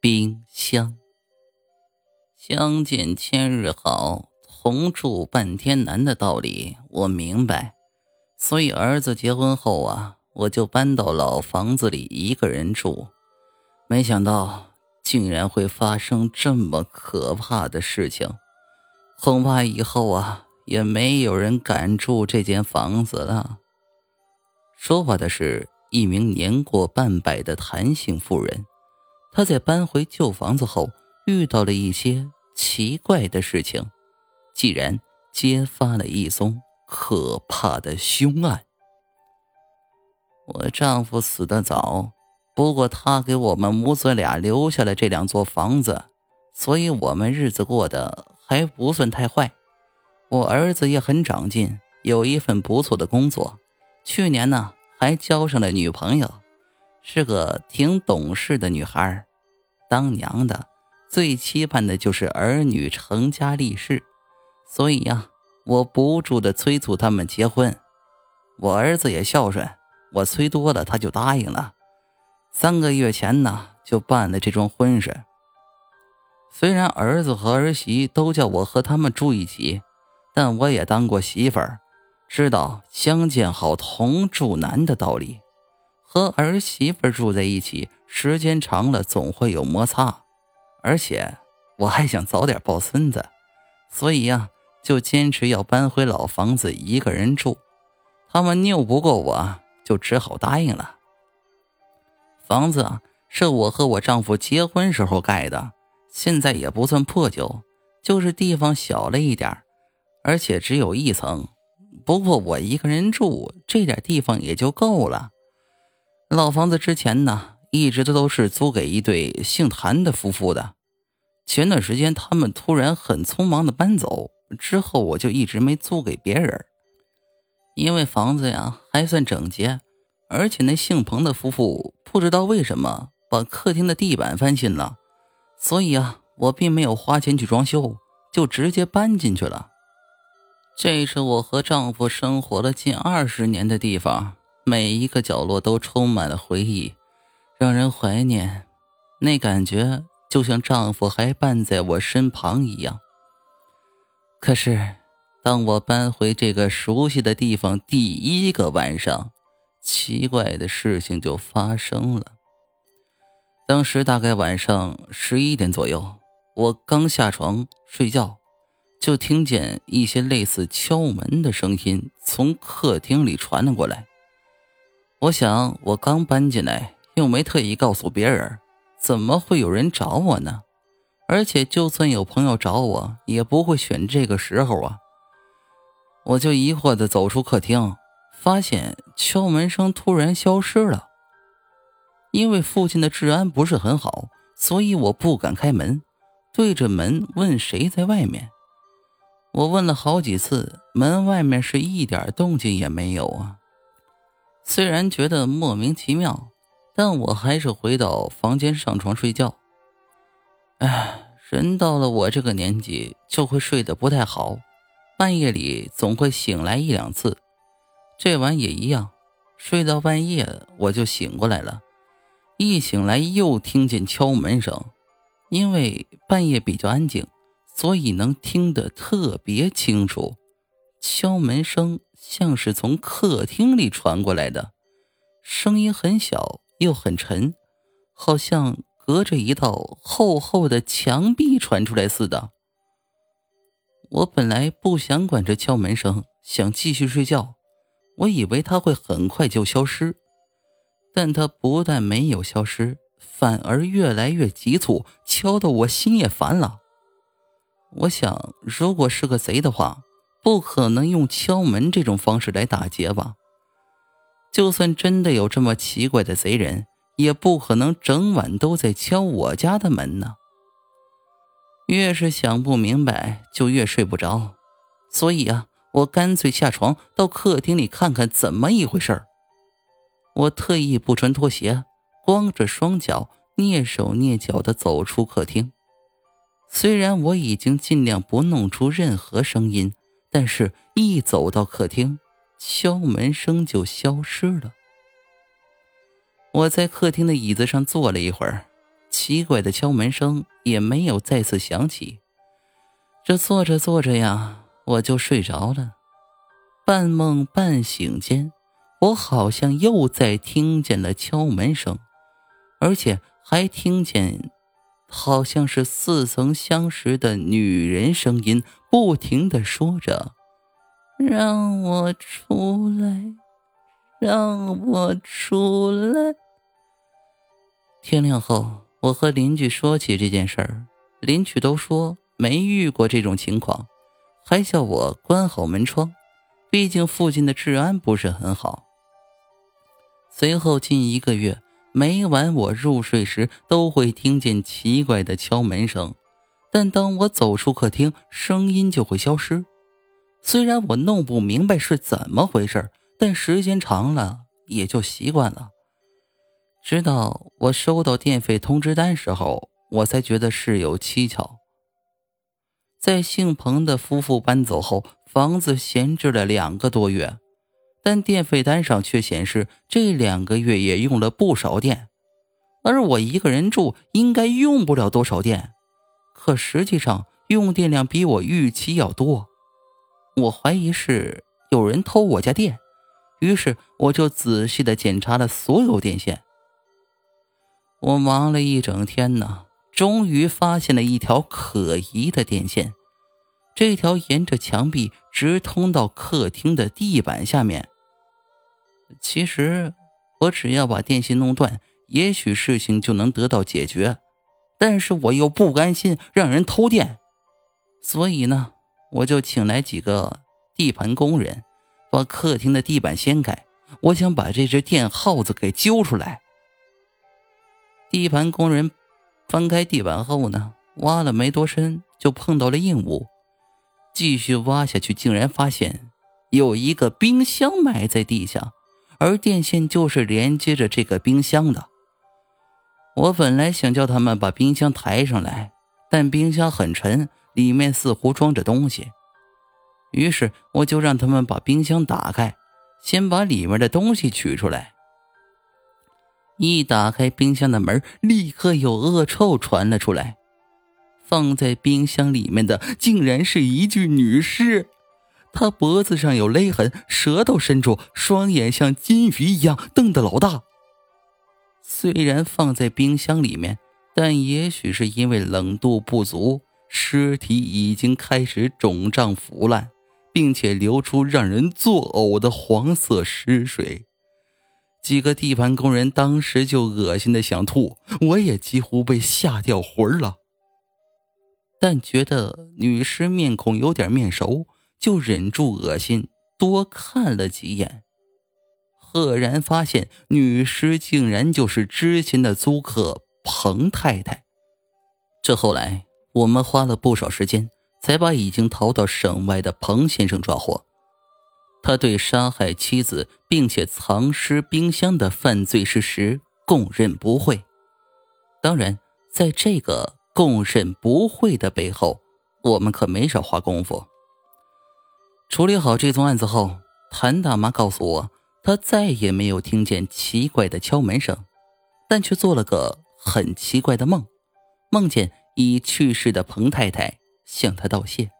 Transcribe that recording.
冰箱。相见千日好，同住半天难的道理我明白，所以儿子结婚后啊，我就搬到老房子里一个人住。没想到竟然会发生这么可怕的事情，恐怕以后啊也没有人敢住这间房子了。说话的是一名年过半百的谭姓妇人。他在搬回旧房子后，遇到了一些奇怪的事情，竟然揭发了一宗可怕的凶案。我丈夫死得早，不过他给我们母子俩留下了这两座房子，所以我们日子过得还不算太坏。我儿子也很长进，有一份不错的工作，去年呢还交上了女朋友。是个挺懂事的女孩儿，当娘的最期盼的就是儿女成家立室，所以呀，我不住的催促他们结婚。我儿子也孝顺，我催多了他就答应了。三个月前呢，就办了这桩婚事。虽然儿子和儿媳都叫我和他们住一起，但我也当过媳妇儿，知道相见好同住难的道理。和儿媳妇住在一起，时间长了总会有摩擦，而且我还想早点抱孙子，所以呀，就坚持要搬回老房子一个人住。他们拗不过我，就只好答应了。房子，是我和我丈夫结婚时候盖的，现在也不算破旧，就是地方小了一点而且只有一层。不过我一个人住，这点地方也就够了。老房子之前呢，一直都是租给一对姓谭的夫妇的。前段时间他们突然很匆忙的搬走，之后我就一直没租给别人。因为房子呀还算整洁，而且那姓彭的夫妇不知道为什么把客厅的地板翻新了，所以啊，我并没有花钱去装修，就直接搬进去了。这是我和丈夫生活了近二十年的地方。每一个角落都充满了回忆，让人怀念。那感觉就像丈夫还伴在我身旁一样。可是，当我搬回这个熟悉的地方第一个晚上，奇怪的事情就发生了。当时大概晚上十一点左右，我刚下床睡觉，就听见一些类似敲门的声音从客厅里传了过来。我想，我刚搬进来，又没特意告诉别人，怎么会有人找我呢？而且，就算有朋友找我，也不会选这个时候啊。我就疑惑的走出客厅，发现敲门声突然消失了。因为附近的治安不是很好，所以我不敢开门，对着门问谁在外面。我问了好几次，门外面是一点动静也没有啊。虽然觉得莫名其妙，但我还是回到房间上床睡觉。哎，人到了我这个年纪就会睡得不太好，半夜里总会醒来一两次。这晚也一样，睡到半夜我就醒过来了。一醒来又听见敲门声，因为半夜比较安静，所以能听得特别清楚。敲门声。像是从客厅里传过来的，声音很小又很沉，好像隔着一道厚厚的墙壁传出来似的。我本来不想管这敲门声，想继续睡觉，我以为它会很快就消失，但它不但没有消失，反而越来越急促，敲得我心也烦了。我想，如果是个贼的话。不可能用敲门这种方式来打劫吧？就算真的有这么奇怪的贼人，也不可能整晚都在敲我家的门呢。越是想不明白，就越睡不着。所以啊，我干脆下床到客厅里看看怎么一回事儿。我特意不穿拖鞋，光着双脚，蹑手蹑脚地走出客厅。虽然我已经尽量不弄出任何声音。但是，一走到客厅，敲门声就消失了。我在客厅的椅子上坐了一会儿，奇怪的敲门声也没有再次响起。这坐着坐着呀，我就睡着了。半梦半醒间，我好像又在听见了敲门声，而且还听见，好像是似曾相识的女人声音，不停的说着：“让我出来，让我出来。”天亮后，我和邻居说起这件事儿，邻居都说没遇过这种情况，还叫我关好门窗。毕竟附近的治安不是很好。随后近一个月，每晚我入睡时都会听见奇怪的敲门声，但当我走出客厅，声音就会消失。虽然我弄不明白是怎么回事，但时间长了也就习惯了。直到我收到电费通知单时候，我才觉得事有蹊跷。在姓彭的夫妇搬走后。房子闲置了两个多月，但电费单上却显示这两个月也用了不少电，而我一个人住应该用不了多少电，可实际上用电量比我预期要多。我怀疑是有人偷我家电，于是我就仔细的检查了所有电线。我忙了一整天呢，终于发现了一条可疑的电线。这条沿着墙壁直通到客厅的地板下面。其实，我只要把电线弄断，也许事情就能得到解决。但是我又不甘心让人偷电，所以呢，我就请来几个地盘工人，把客厅的地板掀开。我想把这只电耗子给揪出来。地盘工人翻开地板后呢，挖了没多深，就碰到了硬物。继续挖下去，竟然发现有一个冰箱埋在地下，而电线就是连接着这个冰箱的。我本来想叫他们把冰箱抬上来，但冰箱很沉，里面似乎装着东西。于是我就让他们把冰箱打开，先把里面的东西取出来。一打开冰箱的门，立刻有恶臭传了出来。放在冰箱里面的竟然是一具女尸，她脖子上有勒痕，舌头伸出，双眼像金鱼一样瞪得老大。虽然放在冰箱里面，但也许是因为冷度不足，尸体已经开始肿胀腐烂，并且流出让人作呕的黄色尸水。几个地盘工人当时就恶心的想吐，我也几乎被吓掉魂了。但觉得女尸面孔有点面熟，就忍住恶心，多看了几眼，赫然发现女尸竟然就是之前的租客彭太太。这后来我们花了不少时间，才把已经逃到省外的彭先生抓获。他对杀害妻子并且藏尸冰箱的犯罪事实供认不讳。当然，在这个。供认不讳的背后，我们可没少花功夫。处理好这宗案子后，谭大妈告诉我，她再也没有听见奇怪的敲门声，但却做了个很奇怪的梦，梦见已去世的彭太太向他道谢。